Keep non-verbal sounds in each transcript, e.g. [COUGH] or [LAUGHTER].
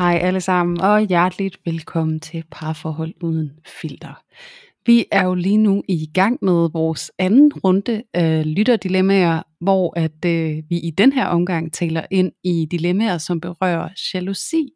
Hej alle sammen, og hjerteligt velkommen til Parforhold Uden Filter. Vi er jo lige nu i gang med vores anden runde af lytterdilemmaer, hvor at øh, vi i den her omgang taler ind i dilemmaer, som berører jalousi.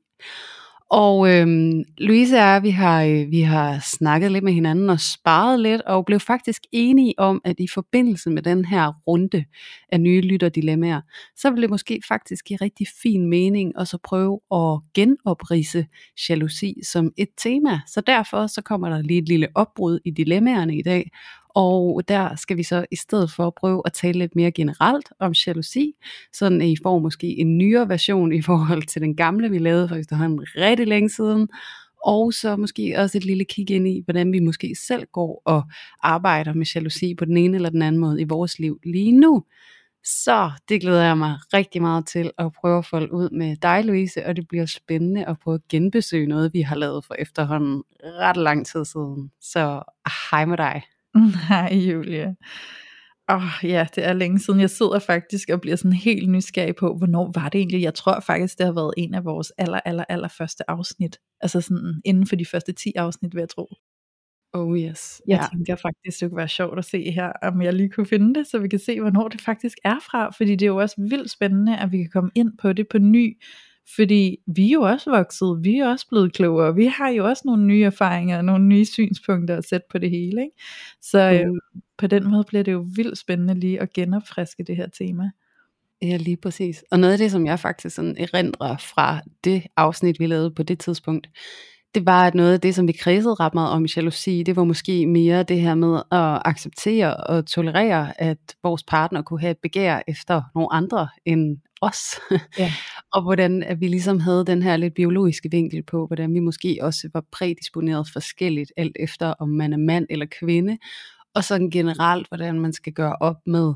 Og øhm, Louise og jeg, vi har, øh, vi har snakket lidt med hinanden og sparet lidt, og blev faktisk enige om, at i forbindelse med den her runde af nye lytterdilemmaer, så ville det måske faktisk give rigtig fin mening at så prøve at genoprise jalousi som et tema. Så derfor så kommer der lige et lille opbrud i dilemmaerne i dag, og der skal vi så i stedet for prøve at tale lidt mere generelt om jalousi, sådan at I får måske en nyere version i forhold til den gamle, vi lavede for efterhånden rigtig længe siden, og så måske også et lille kig ind i, hvordan vi måske selv går og arbejder med jalousi på den ene eller den anden måde i vores liv lige nu. Så det glæder jeg mig rigtig meget til at prøve at folde ud med dig, Louise, og det bliver spændende at prøve at genbesøge noget, vi har lavet for efterhånden ret lang tid siden. Så hej med dig. [LAUGHS] Nej, Julie. Åh oh, ja, det er længe siden. Jeg sidder faktisk og bliver sådan helt nysgerrig på, hvornår var det egentlig? Jeg tror faktisk, det har været en af vores aller, aller, aller første afsnit. Altså sådan inden for de første 10 afsnit, vil jeg tro. Oh yes. Jeg ja. tænker faktisk, det kunne være sjovt at se her, om jeg lige kunne finde det, så vi kan se, hvornår det faktisk er fra. Fordi det er jo også vildt spændende, at vi kan komme ind på det på ny. Fordi vi er jo også vokset, vi er også blevet klogere, vi har jo også nogle nye erfaringer, nogle nye synspunkter at sætte på det hele. Ikke? Så øh, Mm. på den måde bliver det jo vildt spændende lige at genopfriske det her tema. Ja, lige præcis. Og noget af det, som jeg faktisk sådan erindrer fra det afsnit, vi lavede på det tidspunkt, det var, at noget af det, som vi kredsede ret meget om i jalousi, det var måske mere det her med at acceptere og tolerere, at vores partner kunne have et begær efter nogle andre end os. Ja. og hvordan at vi ligesom havde den her lidt biologiske vinkel på, hvordan vi måske også var prædisponeret forskelligt, alt efter om man er mand eller kvinde, og sådan generelt, hvordan man skal gøre op med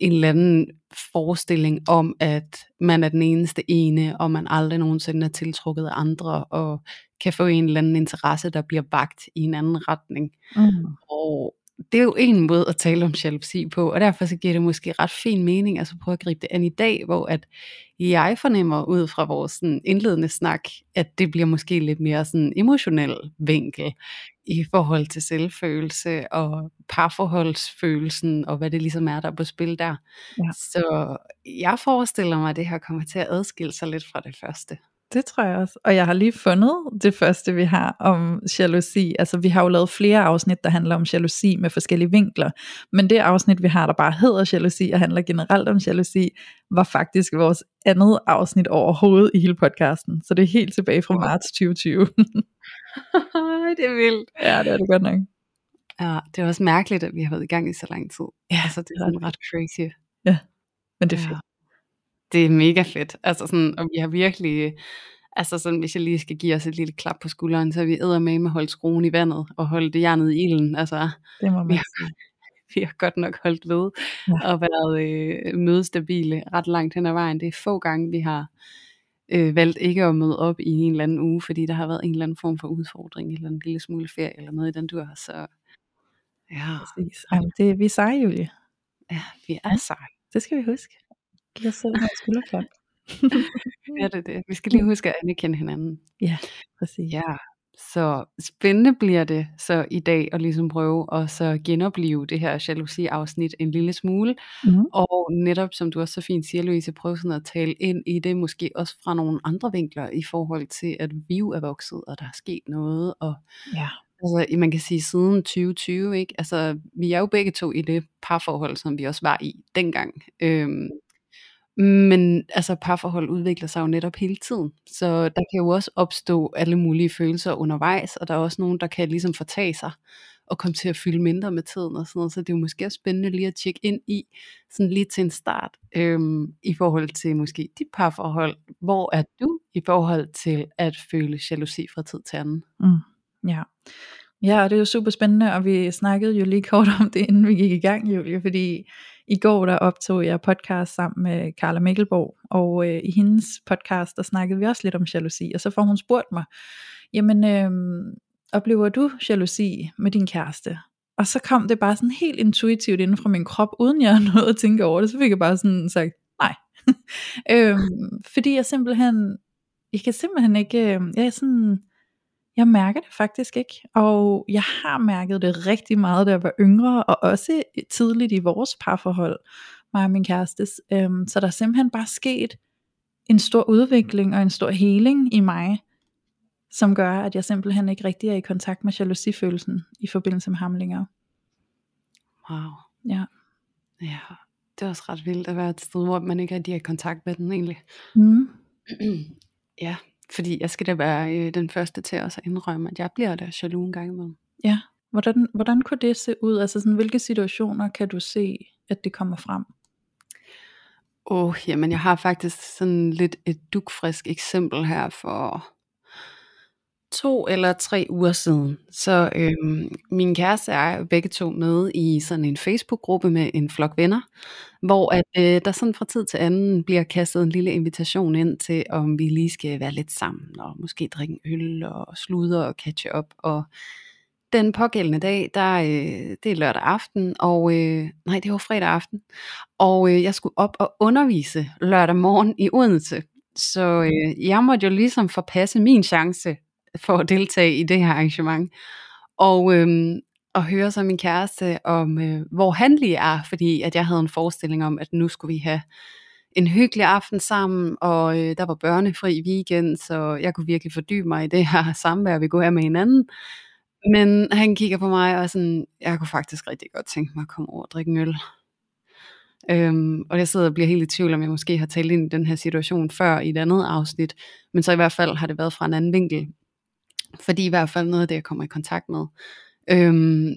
en eller anden forestilling om, at man er den eneste ene, og man aldrig nogensinde er tiltrukket af andre, og kan få en eller anden interesse, der bliver bagt i en anden retning. Mm. Og det er jo en måde at tale om jalousi på, og derfor så giver det måske ret fin mening, altså prøve at gribe det an i dag, hvor at jeg fornemmer ud fra vores sådan indledende snak, at det bliver måske lidt mere sådan emotionel vinkel i forhold til selvfølelse og parforholdsfølelsen, og hvad det ligesom er, der er på spil der. Ja. Så jeg forestiller mig, at det her kommer til at adskille sig lidt fra det første. Det tror jeg også. Og jeg har lige fundet det første, vi har om jalousi. Altså, vi har jo lavet flere afsnit, der handler om jalousi med forskellige vinkler. Men det afsnit, vi har, der bare hedder jalousi og handler generelt om jalousi, var faktisk vores andet afsnit overhovedet i hele podcasten. Så det er helt tilbage fra Wow. marts 2020. [LAUGHS] det er vildt. ja, det er det godt nok. Ja, det er også mærkeligt, at vi har været i gang i så lang tid. Ja, altså, det er sådan ret crazy. Men det er Ja. Det er mega fedt. Altså sådan, og vi har virkelig, altså sådan, hvis jeg lige skal give os et lille klap på skulderen, så har vi med med holdt skruen i vandet og holdt jernet i ilden. Altså, Det må vi man har, sige. vi har godt nok holdt ved Ja. og været øh, mødestabile ret langt hen ad vejen. Det er få gange, vi har øh, valgt ikke at møde op i en eller anden uge, fordi der har været en eller anden form for udfordring, eller en lille smule ferie, eller noget i den dur. Så ja, Præcis. Ej, men det, vi er seje, Julie. ja vi er seje. Det skal vi huske. Giv os selv en skulderklap. [LAUGHS] Er det det? Vi skal lige huske at anerkende hinanden. ja, præcis. Ja, så spændende bliver det så i dag at ligesom prøve at så genopleve det her jalousi-afsnit en lille smule. Mm. Og netop som du også så fint siger, Louise, prøve sådan at tale ind i det, måske også fra nogle andre vinkler i forhold til, at vi jo er vokset, og der er sket noget. Og Ja. altså, man kan sige siden 2020, ikke? Altså, vi er jo begge to i det parforhold, som vi også var i dengang. Øhm, men altså parforhold udvikler sig jo netop hele tiden, så der kan jo også opstå alle mulige følelser undervejs, og der er også nogen, der kan ligesom fortage sig, og komme til at fylde mindre med tiden og sådan noget. Så det er jo måske også spændende lige at tjekke ind i, sådan lige til en start, øhm, i forhold til måske dit parforhold. Hvor er du i forhold til at føle jalousi fra tid til anden? Mm. Ja. Ja, og det er jo super spændende, og vi snakkede jo lige kort om det, inden vi gik i gang, Julie, fordi i går der optog jeg podcast sammen med Carla Mikkelborg, og øh, i hendes podcast, der snakkede vi også lidt om jalousi, og så får hun spurgt mig, jamen, øh, oplever du jalousi med din kæreste? Og så kom det bare sådan helt intuitivt inden fra min krop, uden jeg [LAUGHS] havde noget at tænke over det, så fik jeg bare sådan sagt, nej. [LAUGHS] øhm, fordi jeg simpelthen, jeg kan simpelthen ikke, øhm, jeg er sådan, jeg mærker det faktisk ikke, og jeg har mærket det rigtig meget, da jeg var yngre, og også tidligt i vores parforhold, mig og min kærestes. Øhm, så der er simpelthen bare sket en stor udvikling og en stor heling i mig, som gør, at jeg simpelthen ikke rigtig er i kontakt med jalousifølelsen i forbindelse med ham længere. Wow. Ja. Ja, det er også ret vildt at være et sted, hvor man ikke rigtig er i kontakt med den egentlig. Mm. [CLEARS THROAT] ja, fordi jeg skal da være øh, den første til også at indrømme, at jeg bliver da jaloux en gang imellem. Ja, hvordan, hvordan kunne det se ud? Altså sådan, hvilke situationer kan du se, at det kommer frem? Åh, oh, jamen jeg har faktisk sådan lidt et dukfrisk eksempel her for to eller tre uger siden. Så øhm, min kæreste er begge to med i sådan en Facebook-gruppe med en flok venner, hvor at øh, der sådan fra tid til anden bliver kastet en lille invitation ind til, om vi lige skal være lidt sammen, og måske drikke en øl, og sludre og catch up. Og den pågældende dag, der, øh, det er lørdag aften, og øh, nej, det var fredag aften, og øh, jeg skulle op og undervise lørdag morgen i Odense. Så øh, jeg måtte jo ligesom forpasse min chance for at deltage i det her arrangement. Og, øhm, og høre så min kæreste om, øh, hvor han lige er, fordi at jeg havde en forestilling om, at nu skulle vi have en hyggelig aften sammen, og øh, der var børnefri weekend, så jeg kunne virkelig fordybe mig i det her [LAUGHS] samvær, vi kunne have med hinanden. Men han kigger på mig og sådan, jeg kunne faktisk rigtig godt tænke mig at komme over og drikke en øl. Øhm, og jeg sidder og bliver helt i tvivl, om jeg måske har talt ind i den her situation før i et andet afsnit, men så i hvert fald har det været fra en anden vinkel. Fordi i hvert fald noget af det, jeg kommer i kontakt med, øhm,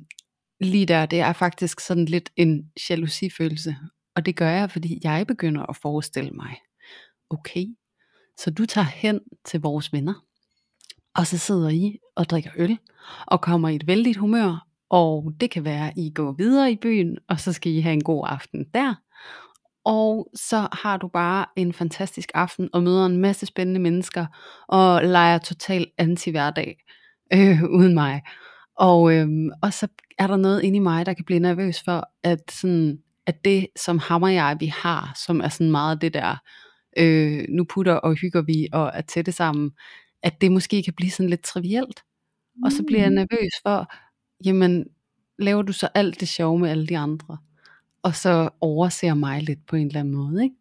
lige der, det er faktisk sådan lidt en jalousifølelse. Og det gør jeg, fordi jeg begynder at forestille mig, okay, så du tager hen til vores venner, og så sidder I og drikker øl, og kommer i et vældigt humør, og det kan være, at I går videre i byen, og så skal I have en god aften der. Og så har du bare en fantastisk aften, og møder en masse spændende mennesker, og leger totalt anti-hverdag øh, [LAUGHS] uden mig. Og, øh, og så er der noget inde i mig, der kan blive nervøs for, at, sådan, at det, som ham og jeg, vi har, som er sådan meget det der, øh, nu putter og hygger vi, og er tætte sammen, at det måske kan blive sådan lidt trivielt. Og så bliver jeg mm. nervøs for, jamen, laver du så alt det sjove med alle de andre? Og så overser mig lidt på en eller anden måde. Ikke?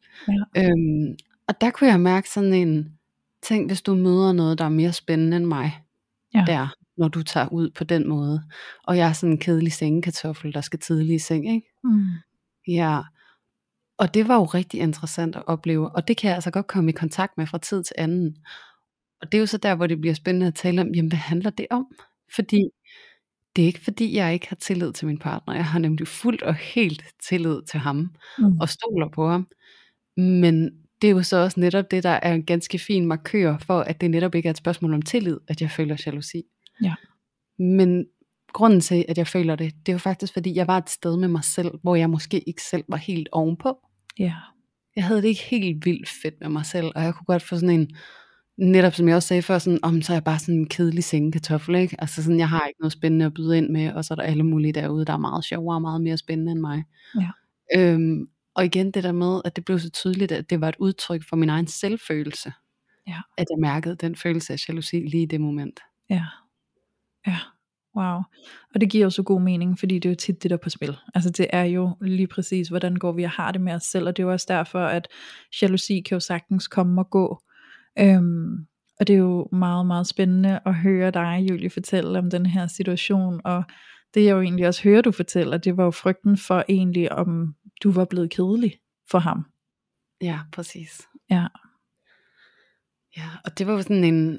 Ja. Øhm, og der kunne jeg mærke sådan en, tænk hvis du møder noget, der er mere spændende end mig, Ja. der, når du tager ud på den måde. Og jeg er sådan en kedelig sengekartoffel, der skal tidlig i seng, ikke? Mm. Ja. Og det var jo rigtig interessant at opleve, og det kan jeg altså godt komme i kontakt med fra tid til anden. Og det er jo så der, hvor det bliver spændende at tale om, jamen hvad handler det om? Fordi det er ikke fordi, jeg ikke har tillid til min partner. Jeg har nemlig fuldt og helt tillid til ham, Mm. og stoler på ham. Men det er jo så også netop det, der er en ganske fin markør for, at det netop ikke er et spørgsmål om tillid, at jeg føler jalousi. Ja. Men grunden til, at jeg føler det, det er jo faktisk, fordi jeg var et sted med mig selv, hvor jeg måske ikke selv var helt ovenpå. Ja. Jeg havde det ikke helt vildt fedt med mig selv, og jeg kunne godt få sådan en, netop som jeg også sagde før, sådan, om så er jeg bare sådan en kedelig sengekartoffel, ikke? Altså sådan, jeg har ikke noget spændende at byde ind med, og så er der alle mulige derude, der er meget sjovere og meget mere spændende end mig. Ja. Øhm, og igen det der med, at det blev så tydeligt, at det var et udtryk for min egen selvfølelse. Ja. At jeg mærkede den følelse af jalousi lige i det moment. Ja. Ja. Wow. Og det giver jo så god mening, fordi det er jo tit det der er på spil. Altså det er jo lige præcis, hvordan går vi og har det med os selv, og det er jo også derfor, at jalousi kan jo sagtens komme og gå. Øhm, og det er jo meget, meget spændende at høre dig, Julie, fortælle om den her situation, og det jeg jo egentlig også hører, du fortæller, det var jo frygten for egentlig, om du var blevet kedelig for ham. Ja, præcis. Ja. Ja, og det var jo sådan en,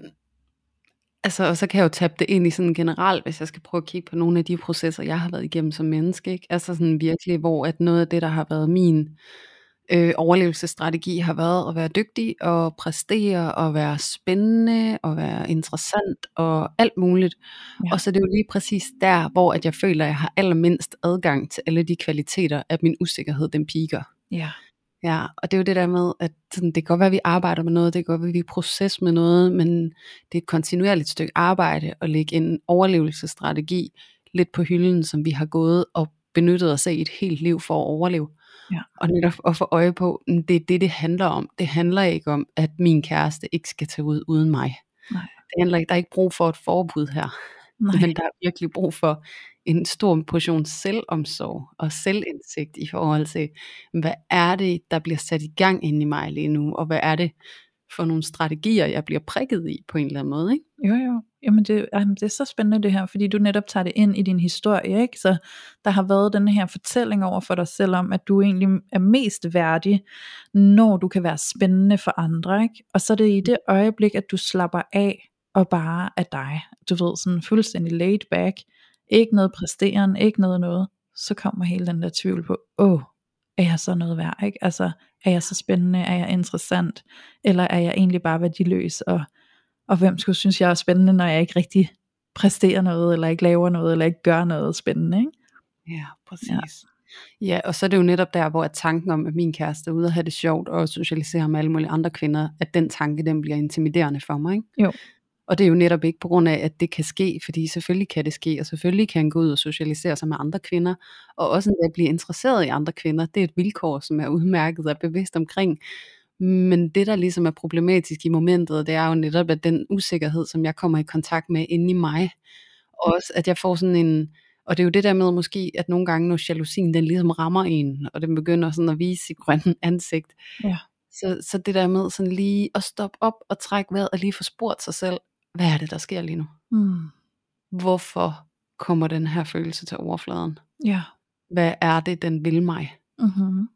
Altså, og så kan jeg jo tabe det ind i sådan generelt, hvis jeg skal prøve at kigge på nogle af de processer, jeg har været igennem som menneske. Ikke? Altså sådan virkelig, hvor at noget af det, der har været min øh, overlevelsesstrategi, har været at være dygtig og præstere og være spændende og være interessant og alt muligt. Ja. Og så er det jo lige præcis der, hvor at jeg føler, at jeg har allermindst adgang til alle de kvaliteter, at min usikkerhed den piker. Ja. Ja, og det er jo det der med, at sådan, det kan godt være, at vi arbejder med noget, det kan godt være, at vi er proces med noget, men det er et kontinuerligt stykke arbejde at lægge en overlevelsesstrategi lidt på hylden, som vi har gået og benyttet os af i et helt liv for at overleve. Ja. Og netop at få øje på, det er det, det handler om. Det handler ikke om, at min kæreste ikke skal tage ud uden mig. Nej. Det handler ikke, der er ikke brug for et forbud her. Nej. Men der er virkelig brug for en stor portion selvomsorg og selvindsigt i forhold til, hvad er det, der bliver sat i gang inde i mig lige nu, og hvad er det for nogle strategier, jeg bliver prikket i på en eller anden måde. Ikke? Jo, jo. Jamen det, jamen det er så spændende det her, fordi du netop tager det ind i din historie, ikke? Så der har været den her fortælling over for dig selv om, at du egentlig er mest værdig, når du kan være spændende for andre, ikke? Og så er det i det øjeblik, at du slapper af og bare er dig. Du ved, sådan fuldstændig laid back, ikke noget præsteren, ikke noget noget, så kommer hele den der tvivl på, åh, er jeg så noget værd, ikke? Altså, er jeg så spændende, er jeg interessant, eller er jeg egentlig bare værdiløs, og, og hvem skulle synes, jeg er spændende, når jeg ikke rigtig præsterer noget, eller ikke laver noget, eller ikke gør noget spændende, ikke? Ja, præcis. Ja. Ja, og så er det jo netop der, hvor at tanken om, at min kæreste er ude og have det sjovt og socialisere med alle mulige andre kvinder, at den tanke, den bliver intimiderende for mig. Ikke? Jo. Og det er jo netop ikke på grund af, at det kan ske, fordi selvfølgelig kan det ske, og selvfølgelig kan han gå ud og socialisere sig med andre kvinder, og også at blive interesseret i andre kvinder, det er et vilkår, som er udmærket og er bevidst omkring. Men det, der ligesom er problematisk i momentet, det er jo netop, at den usikkerhed, som jeg kommer i kontakt med inde i mig, og også at jeg får sådan en, og det er jo det der med måske, at nogle gange, når jalousien den ligesom rammer en, og den begynder sådan at vise sit grønne [LAUGHS] ansigt, Ja. så, så det der med sådan lige at stoppe op og trække vejret og lige få spurgt sig selv, hvad er det, der sker lige nu? Mm. Hvorfor kommer den her følelse til overfladen? Ja. Hvad er det, den vil mig? Mm-hmm.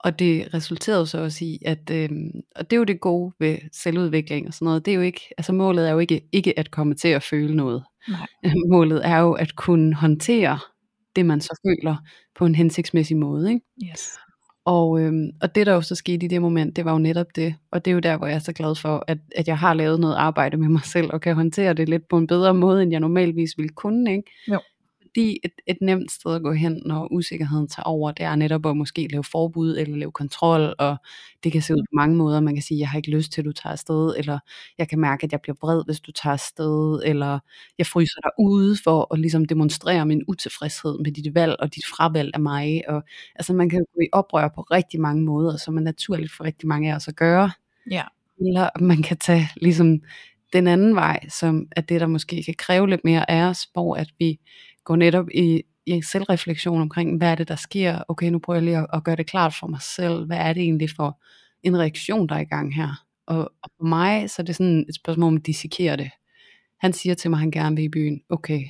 Og det resulterede så også i, at, øh, og det er jo det gode ved selvudvikling og sådan noget, det er jo ikke, altså målet er jo ikke, ikke at komme til at føle noget. Nej. [LAUGHS] Målet er jo at kunne håndtere det, man så føler på en hensigtsmæssig måde. Ikke? Yes. Og, øhm, og det der jo så skete i det moment, det var jo netop det. Og det er jo der, hvor jeg er så glad for, at, at jeg har lavet noget arbejde med mig selv, og kan håndtere det lidt på en bedre måde, end jeg normalvis ville kunne. Ikke? Jo. Fordi et, et nemt sted at gå hen, når usikkerheden tager over, det er netop at måske lave forbud, eller lave kontrol, og det kan se ud på mange måder. Man kan sige, jeg har ikke lyst til, at du tager afsted, eller jeg kan mærke, at jeg bliver vred, hvis du tager afsted, eller jeg fryser dig ude for at ligesom demonstrere min utilfredshed med dit valg, og dit fravalg af mig. Og, altså man kan gå i oprør på rigtig mange måder, som er naturligt for rigtig mange af os at gøre. Ja. Eller man kan tage ligesom den anden vej, som er det, der måske kan kræve lidt mere af os, hvor at vi går netop i, i selvreflektion omkring, hvad er det, der sker? Okay, nu prøver jeg lige at, at gøre det klart for mig selv. Hvad er det egentlig for en reaktion, der er i gang her? Og, og for mig, så er det sådan et spørgsmål om at dissekere det. Han siger til mig, at han gerne vil i byen. Okay,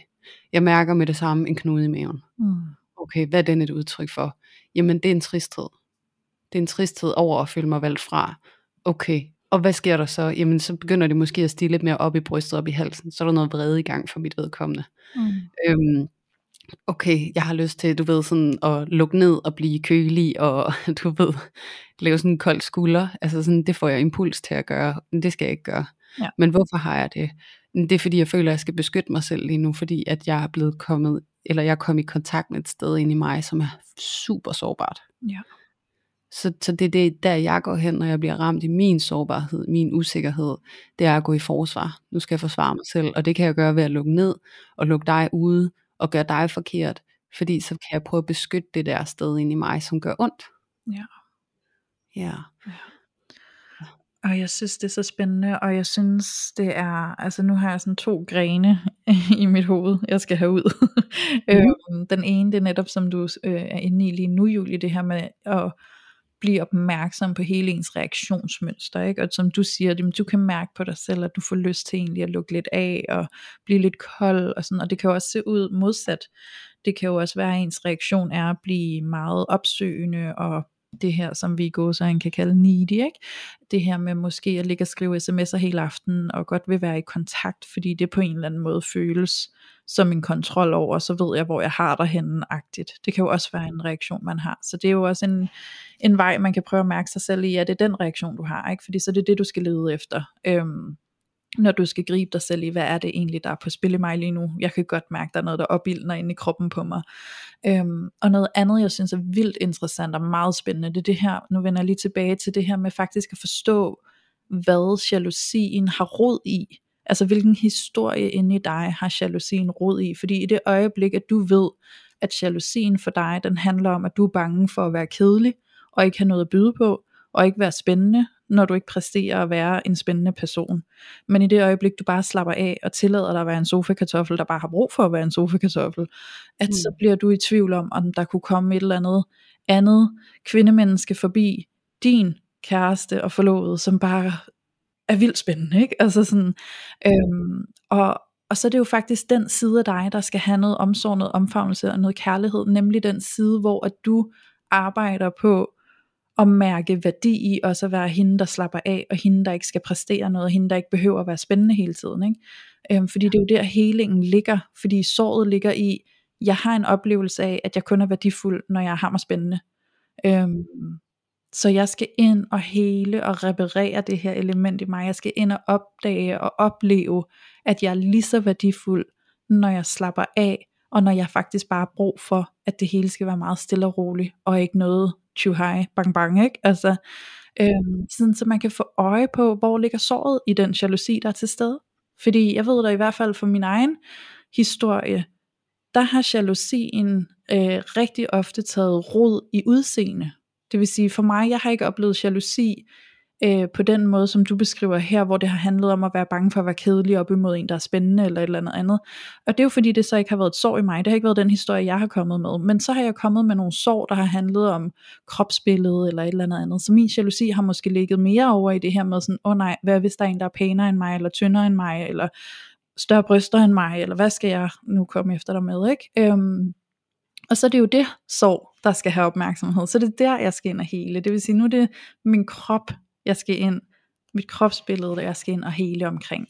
jeg mærker med det samme en knude i maven. Mm. Okay, hvad er den et udtryk for? Jamen, det er en tristhed. Det er en tristhed over at føle mig valgt fra. Okay, og hvad sker der så? Jamen, så begynder det måske at stige lidt mere op i brystet, op i halsen. Så er der noget vrede i gang for mit vedkommende. Mm. Øhm, okay, jeg har lyst til, du ved, sådan at lukke ned og blive kølig, og [LAUGHS] du ved, lave sådan en kold skulder. Altså sådan, det får jeg impuls til at gøre, men det skal jeg ikke gøre. Ja. Men hvorfor har jeg det? Det er fordi, jeg føler, at jeg skal beskytte mig selv lige nu, fordi at jeg er blevet kommet, eller jeg er kommet i kontakt med et sted inde i mig, som er super sårbart. Ja. Så, så det er det, der jeg går hen, når jeg bliver ramt i min sårbarhed, min usikkerhed, det er at gå i forsvar. Nu skal jeg forsvare mig selv, og det kan jeg gøre ved at lukke ned, og lukke dig ude, og gøre dig forkert, fordi så kan jeg prøve at beskytte det der sted inde i mig, som gør ondt. Ja. Ja. Og jeg synes, det er så spændende, og jeg synes, det er, altså nu har jeg sådan to grene [LAUGHS] i mit hoved, jeg skal have ud. Mm-hmm. den ene, det er netop, som du øh, er inde i lige nu, Julie, det her med at blive opmærksom på hele ens reaktionsmønster, ikke? og som du siger, jamen, du kan mærke på dig selv, at du får lyst til egentlig at lukke lidt af, og blive lidt kold, og sådan, og det kan jo også se ud modsat, det kan jo også være, at ens reaktion er at blive meget opsøgende, og det her, som vi i går så kan kalde needy, ikke? det her med måske at ligge og skrive sms'er hele aftenen, og godt vil være i kontakt, fordi det på en eller anden måde føles som en kontrol over, så ved jeg, hvor jeg har dig henne-agtigt. Det kan jo også være en reaktion, man har. Så det er jo også en, en vej, man kan prøve at mærke sig selv i, at det er den reaktion, du har, ikke? fordi så er det det, du skal lede efter. Øhm, når du skal gribe dig selv i, hvad er det egentlig, der er på spil i mig lige nu. Jeg kan godt mærke, der er noget, der opildner inde i kroppen på mig. Øhm, og noget andet, jeg synes er vildt interessant og meget spændende, det er det her, nu vender jeg lige tilbage til det her med faktisk at forstå, hvad jalousien har rod i. Altså hvilken historie inde i dig har jalousien rod i. Fordi i det øjeblik, at du ved, at jalousien for dig, den handler om, at du er bange for at være kedelig, og ikke have noget at byde på, og ikke være spændende, når du ikke præsterer at være en spændende person. Men i det øjeblik, du bare slapper af og tillader dig at være en sofakartoffel, der bare har brug for at være en sofakartoffel, at mm. så bliver du i tvivl om, om der kunne komme et eller andet andet kvindemenneske forbi din kæreste og forlovet, som bare er vildt spændende, ikke? Altså sådan, øhm, og, og så er det jo faktisk den side af dig, der skal have noget omsorg, noget omfavnelse og noget kærlighed, nemlig den side, hvor at du arbejder på at mærke værdi i også at være hende, der slapper af, og hende, der ikke skal præstere noget, og hende, der ikke behøver at være spændende hele tiden. Ikke? Øhm, fordi det er jo der helingen ligger, fordi såret ligger i, jeg har en oplevelse af, at jeg kun er værdifuld, når jeg har mig spændende. Øhm, så jeg skal ind og hele og reparere det her element i mig. Jeg skal ind og opdage og opleve, at jeg er lige så værdifuld, når jeg slapper af, og når jeg faktisk bare har brug for, at det hele skal være meget stille og roligt, og ikke noget too high, bang bang, ikke? Altså, øhm, sådan så man kan få øje på, hvor ligger såret i den jalousi, der er til stede. Fordi jeg ved da i hvert fald for min egen historie, der har jalousien øh, rigtig ofte taget rod i udseende. Det vil sige for mig, jeg har ikke oplevet jalousi øh, på den måde, som du beskriver her, hvor det har handlet om at være bange for at være kedelig op imod en, der er spændende eller et eller andet andet. Og det er jo fordi, det så ikke har været et sår i mig. Det har ikke været den historie, jeg har kommet med. Men så har jeg kommet med nogle sår, der har handlet om kropsbilledet eller et eller andet andet. Så min jalousi har måske ligget mere over i det her med sådan, åh oh nej, hvad hvis der er en, der er pænere end mig, eller tyndere end mig, eller større bryster end mig, eller hvad skal jeg nu komme efter dig med, ikke? Øhm, og så er det jo det sår, der skal have opmærksomhed. Så det er der, jeg skal ind og hele. Det vil sige, nu er det min krop, jeg skal ind, mit kropsbillede, der jeg skal ind og hele omkring,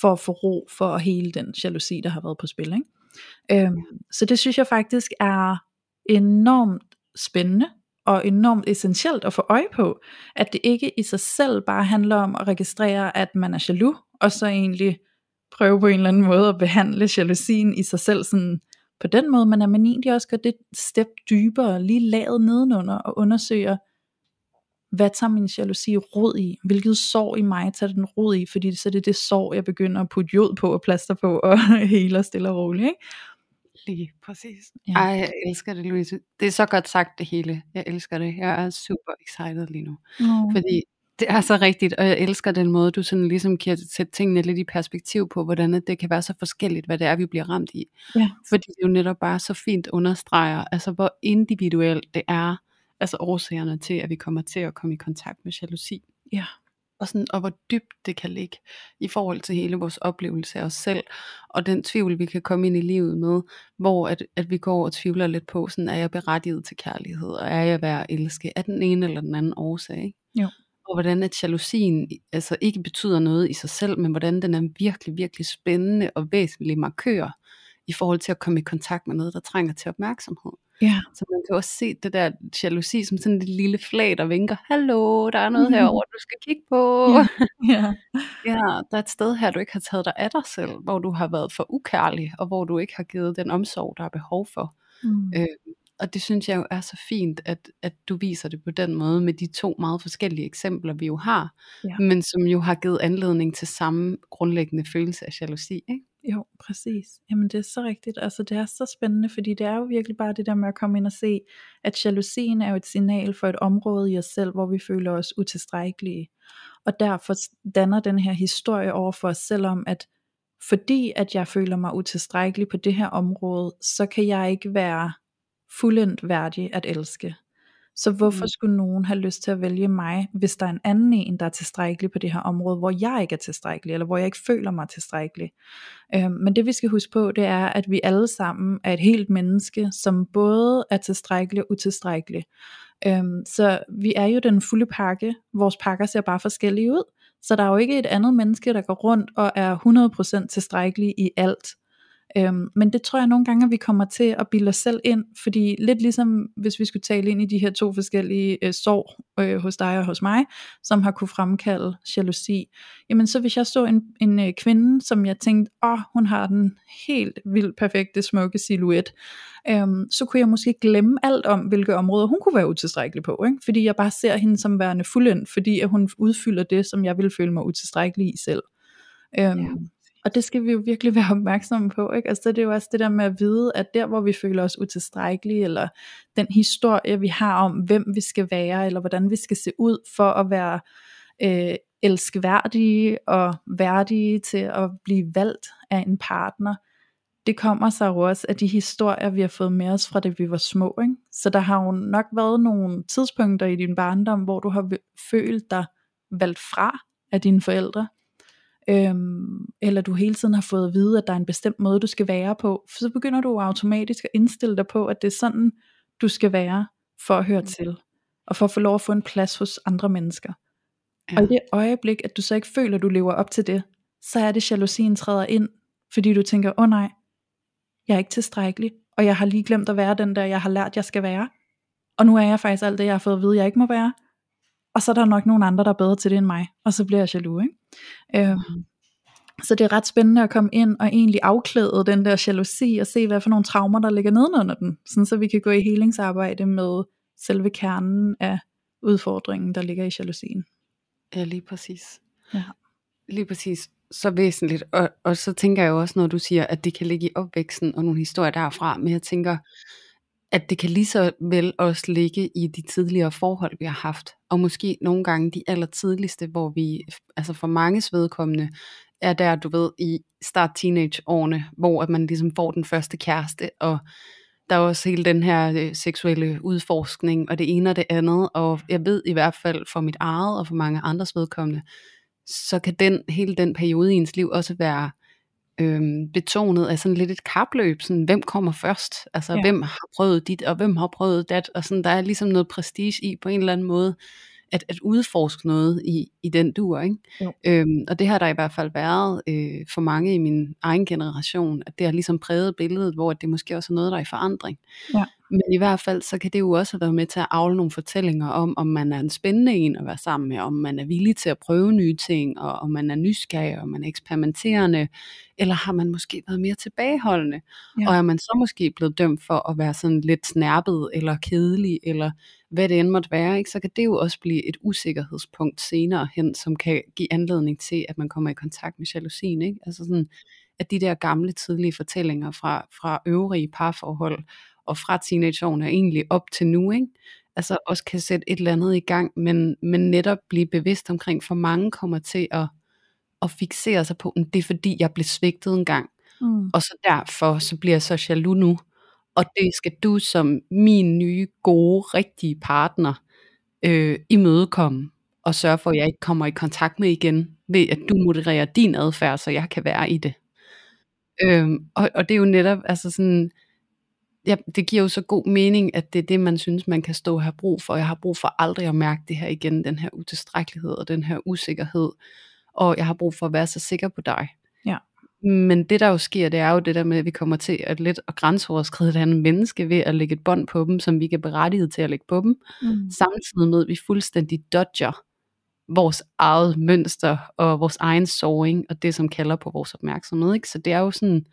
for at få ro, for at hele den jalousi, der har været på spil. Ikke? Øhm, så det synes jeg faktisk er enormt spændende, og enormt essentielt at få øje på, at det ikke i sig selv bare handler om at registrere, at man er jaloux, og så egentlig prøve på en eller anden måde at behandle jalousien i sig selv sådan på den måde, men at man egentlig også går det step dybere, lige lavet nedenunder og undersøger, hvad tager min jalousi rod i? Hvilket sår i mig tager den rod i? Fordi så er det det sår, jeg begynder at putte jod på og plaster på [LAUGHS] og hele stille og roligt. Ikke? Lige præcis. Ja. Ej, jeg elsker det, Louise. Det er så godt sagt det hele. Jeg elsker det. Jeg er super excited lige nu. Mm. Fordi det er så rigtigt, og jeg elsker den måde, du sådan ligesom kan sætte tingene lidt i perspektiv på, hvordan det kan være så forskelligt, hvad det er, vi bliver ramt i. Ja. Fordi det jo netop bare så fint understreger, altså hvor individuelt det er, altså årsagerne til, at vi kommer til at komme i kontakt med jalousi. Ja. Og, sådan, og hvor dybt det kan ligge i forhold til hele vores oplevelse af os selv, og den tvivl, vi kan komme ind i livet med, hvor at, at vi går og tvivler lidt på, sådan, er jeg berettiget til kærlighed, og er jeg værd at elske, af den ene eller den anden årsag. Jo. Og hvordan at jalousien altså ikke betyder noget i sig selv, men hvordan den er virkelig, virkelig spændende og væsentlig markør i forhold til at komme i kontakt med noget, der trænger til opmærksomhed. Ja. Så man kan også se det der jalousi som sådan et lille flag, der vinker, hallo, der er noget herover du skal kigge på. Ja. [LAUGHS] ja. ja, der er et sted her, du ikke har taget dig af dig selv, hvor du har været for ukærlig, og hvor du ikke har givet den omsorg, der er behov for. Mm. Øh, og det synes jeg jo er så fint, at, at du viser det på den måde med de to meget forskellige eksempler, vi jo har, ja. men som jo har givet anledning til samme grundlæggende følelse af jalousi. Ikke? Jo, præcis. Jamen det er så rigtigt. Altså det er så spændende, fordi det er jo virkelig bare det der med at komme ind og se, at jalousien er jo et signal for et område i os selv, hvor vi føler os utilstrækkelige. Og derfor danner den her historie over for os selv om, at fordi at jeg føler mig utilstrækkelig på det her område, så kan jeg ikke være fuldendt værdig at elske. Så hvorfor mm. skulle nogen have lyst til at vælge mig, hvis der er en anden en, der er tilstrækkelig på det her område, hvor jeg ikke er tilstrækkelig, eller hvor jeg ikke føler mig tilstrækkelig. Øhm, men det vi skal huske på, det er, at vi alle sammen er et helt menneske, som både er tilstrækkelig og utilstrækkelig. Øhm, så vi er jo den fulde pakke, vores pakker ser bare forskellige ud, så der er jo ikke et andet menneske, der går rundt og er 100% tilstrækkelig i alt. Øhm, men det tror jeg nogle gange, at vi kommer til at bilde os selv ind, fordi lidt ligesom hvis vi skulle tale ind i de her to forskellige øh, sår øh, hos dig og hos mig, som har kunne fremkalde jalousi, jamen så hvis jeg så en, en øh, kvinde, som jeg tænkte, åh, oh, hun har den helt vildt perfekte, smukke silhuet, øhm, så kunne jeg måske glemme alt om, hvilke områder hun kunne være utilstrækkelig på, ikke? fordi jeg bare ser hende som værende fuldendt, fordi at hun udfylder det, som jeg vil føle mig utilstrækkelig i selv. Øhm, ja. Og det skal vi jo virkelig være [LAUGHS] opmærksomme på. Ikke? Altså det er jo også det der med at vide, at der hvor vi føler os utilstrækkelige, eller den historie vi har om, hvem vi skal være, eller hvordan vi skal se ud for at være øh, elskværdige og værdige til at blive valgt af en partner, det kommer sig jo også af de historier, vi har fået med os fra det vi var små. Ikke? Så der har jo nok været nogle tidspunkter i din barndom, hvor du har følt dig valgt fra af dine forældre, øhm, eller du hele tiden har fået at vide, at der er en bestemt måde, du skal være på, så begynder du automatisk at indstille dig på, at det er sådan, du skal være, for at høre mm. til, og for at få lov at få en plads hos andre mennesker. Ja. Og i det øjeblik, at du så ikke føler, at du lever op til det, så er det jalousien træder ind, fordi du tænker, åh oh, nej, jeg er ikke tilstrækkelig, og jeg har lige glemt at være den der, jeg har lært, jeg skal være. Og nu er jeg faktisk alt det, jeg har fået at vide, jeg ikke må være og så er der nok nogle andre, der er bedre til det end mig, og så bliver jeg jaloux. Ikke? Øh, så det er ret spændende at komme ind og egentlig afklæde den der jalousi, og se hvad for nogle traumer, der ligger nedenunder den, sådan så vi kan gå i helingsarbejde med selve kernen af udfordringen, der ligger i jalousien. Ja, lige præcis. Ja. Lige præcis. Så væsentligt. Og, og så tænker jeg jo også, når du siger, at det kan ligge i opvæksten og nogle historier derfra, men jeg tænker, at det kan lige så vel også ligge i de tidligere forhold, vi har haft. Og måske nogle gange de allertidligste, hvor vi, altså for mange vedkommende, er der, du ved, i start teenageårene, hvor at man ligesom får den første kæreste, og der er også hele den her øh, seksuelle udforskning, og det ene og det andet, og jeg ved i hvert fald for mit eget og for mange andres vedkommende, så kan den, hele den periode i ens liv også være øhm, betonet af sådan lidt et kapløb, sådan hvem kommer først, altså ja. hvem har prøvet dit, og hvem har prøvet dat, og sådan der er ligesom noget prestige i på en eller anden måde, at, at udforske noget i, i den dur, ikke? Øhm, og det har der i hvert fald været øh, for mange i min egen generation, at det har ligesom præget billedet, hvor det måske også er noget, der er i forandring. Ja. Men i hvert fald, så kan det jo også være med til at afle nogle fortællinger om, om man er en spændende en at være sammen med, om man er villig til at prøve nye ting, og om man er nysgerrig, og man er eksperimenterende, eller har man måske været mere tilbageholdende, ja. og er man så måske blevet dømt for at være sådan lidt snærpet, eller kedelig, eller hvad det end måtte være, ikke? så kan det jo også blive et usikkerhedspunkt senere hen, som kan give anledning til, at man kommer i kontakt med jalousien. Ikke? Altså sådan, at de der gamle tidlige fortællinger fra, fra øvrige parforhold, og fra teenageårene egentlig op til nu, ikke? altså også kan sætte et eller andet i gang, men, men netop blive bevidst omkring, for mange kommer til at, at fixere sig på, at det er fordi, jeg blev svigtet en gang, mm. og så derfor, så bliver jeg så jaloux nu, og det skal du som min nye, gode, rigtige partner øh, imødekomme, og sørge for, at jeg ikke kommer i kontakt med igen, ved at du modererer din adfærd, så jeg kan være i det. Øhm, og, og det er jo netop, altså sådan, ja, det giver jo så god mening, at det er det, man synes, man kan stå og have brug for. Jeg har brug for aldrig at mærke det her igen, den her utilstrækkelighed og den her usikkerhed. Og jeg har brug for at være så sikker på dig. Ja. Men det der jo sker, det er jo det der med, at vi kommer til at lidt og grænseoverskride et andet menneske ved at lægge et bånd på dem, som vi kan berettiget til at lægge på dem. Mm. Samtidig med, at vi fuldstændig dodger vores eget mønster og vores egen såring og det, som kalder på vores opmærksomhed. Ikke? Så det er jo sådan,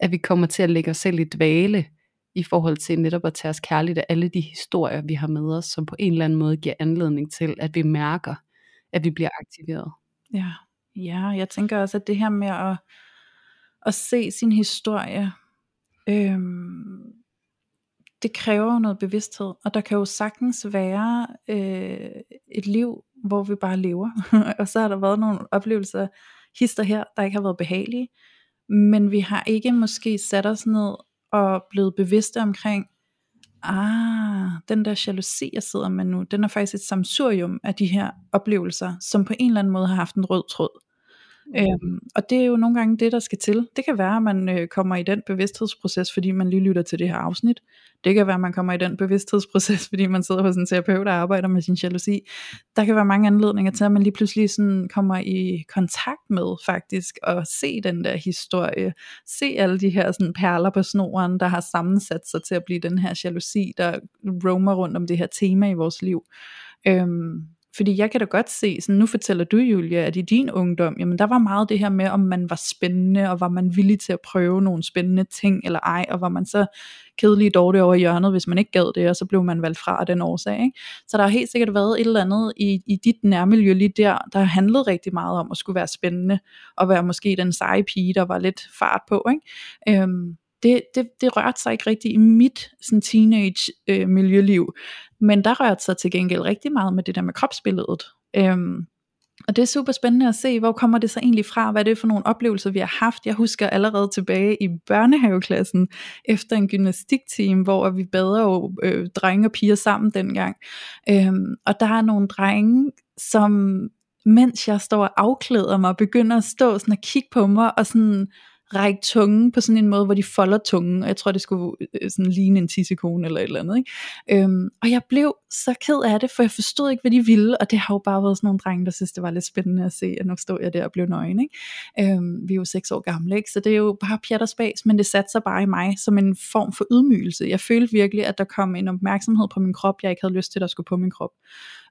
at vi kommer til at lægge os selv i dvale i forhold til netop at tage os kærligt af alle de historier, vi har med os, som på en eller anden måde giver anledning til, at vi mærker, at vi bliver aktiveret. Ja, ja jeg tænker også, at det her med at, at se sin historie, øhm, det kræver noget bevidsthed, og der kan jo sagtens være øh, et liv, hvor vi bare lever, [LAUGHS] og så har der været nogle oplevelser, hister her, der ikke har været behagelige, men vi har ikke måske sat os ned og blevet bevidste omkring, ah, den der jalousi, jeg sidder med nu, den er faktisk et samsurium af de her oplevelser, som på en eller anden måde har haft en rød tråd. Mm. Øhm, og det er jo nogle gange det, der skal til. Det kan være, at man øh, kommer i den bevidsthedsproces, fordi man lige lytter til det her afsnit. Det kan være, at man kommer i den bevidsthedsproces, [LAUGHS] fordi man sidder hos en terapeut og arbejder med sin jalousi. Der kan være mange anledninger til, at man lige pludselig sådan kommer i kontakt med faktisk at se den der historie. Se alle de her sådan perler på snoren, der har sammensat sig til at blive den her jalousi, der roamer rundt om det her tema i vores liv. Øhm, fordi jeg kan da godt se, sådan nu fortæller du Julia, at i din ungdom, jamen der var meget det her med, om man var spændende, og var man villig til at prøve nogle spændende ting, eller ej, og var man så kedelig dårlig over hjørnet, hvis man ikke gad det, og så blev man valgt fra af den årsag. Ikke? Så der har helt sikkert været et eller andet i, i dit nærmiljø lige der, der handlede rigtig meget om at skulle være spændende, og være måske den seje pige, der var lidt fart på. Ikke? Øhm, det, det, det rørte sig ikke rigtig i mit sådan teenage øh, miljøliv, men der rørte sig til gengæld rigtig meget med det der med kropsbilledet. Øhm, og det er super spændende at se, hvor kommer det så egentlig fra, hvad er det for nogle oplevelser, vi har haft. Jeg husker allerede tilbage i børnehaveklassen, efter en gymnastikteam, hvor vi bader jo øh, drenge og piger sammen dengang. Øhm, og der er nogle drenge, som mens jeg står og afklæder mig, begynder at stå sådan og kigge på mig, og sådan række tungen på sådan en måde, hvor de folder tungen, og jeg tror, det skulle øh, sådan ligne en tissekone eller et eller andet. Ikke? Øhm, og jeg blev så ked af det, for jeg forstod ikke, hvad de ville, og det har jo bare været sådan nogle drenge, der synes, det var lidt spændende at se, at nu stod jeg der og blev nøgen. Ikke? Øhm, vi er jo seks år gamle, ikke? så det er jo bare pjat og spas, men det satte sig bare i mig som en form for ydmygelse. Jeg følte virkelig, at der kom en opmærksomhed på min krop, jeg ikke havde lyst til, at der skulle på min krop.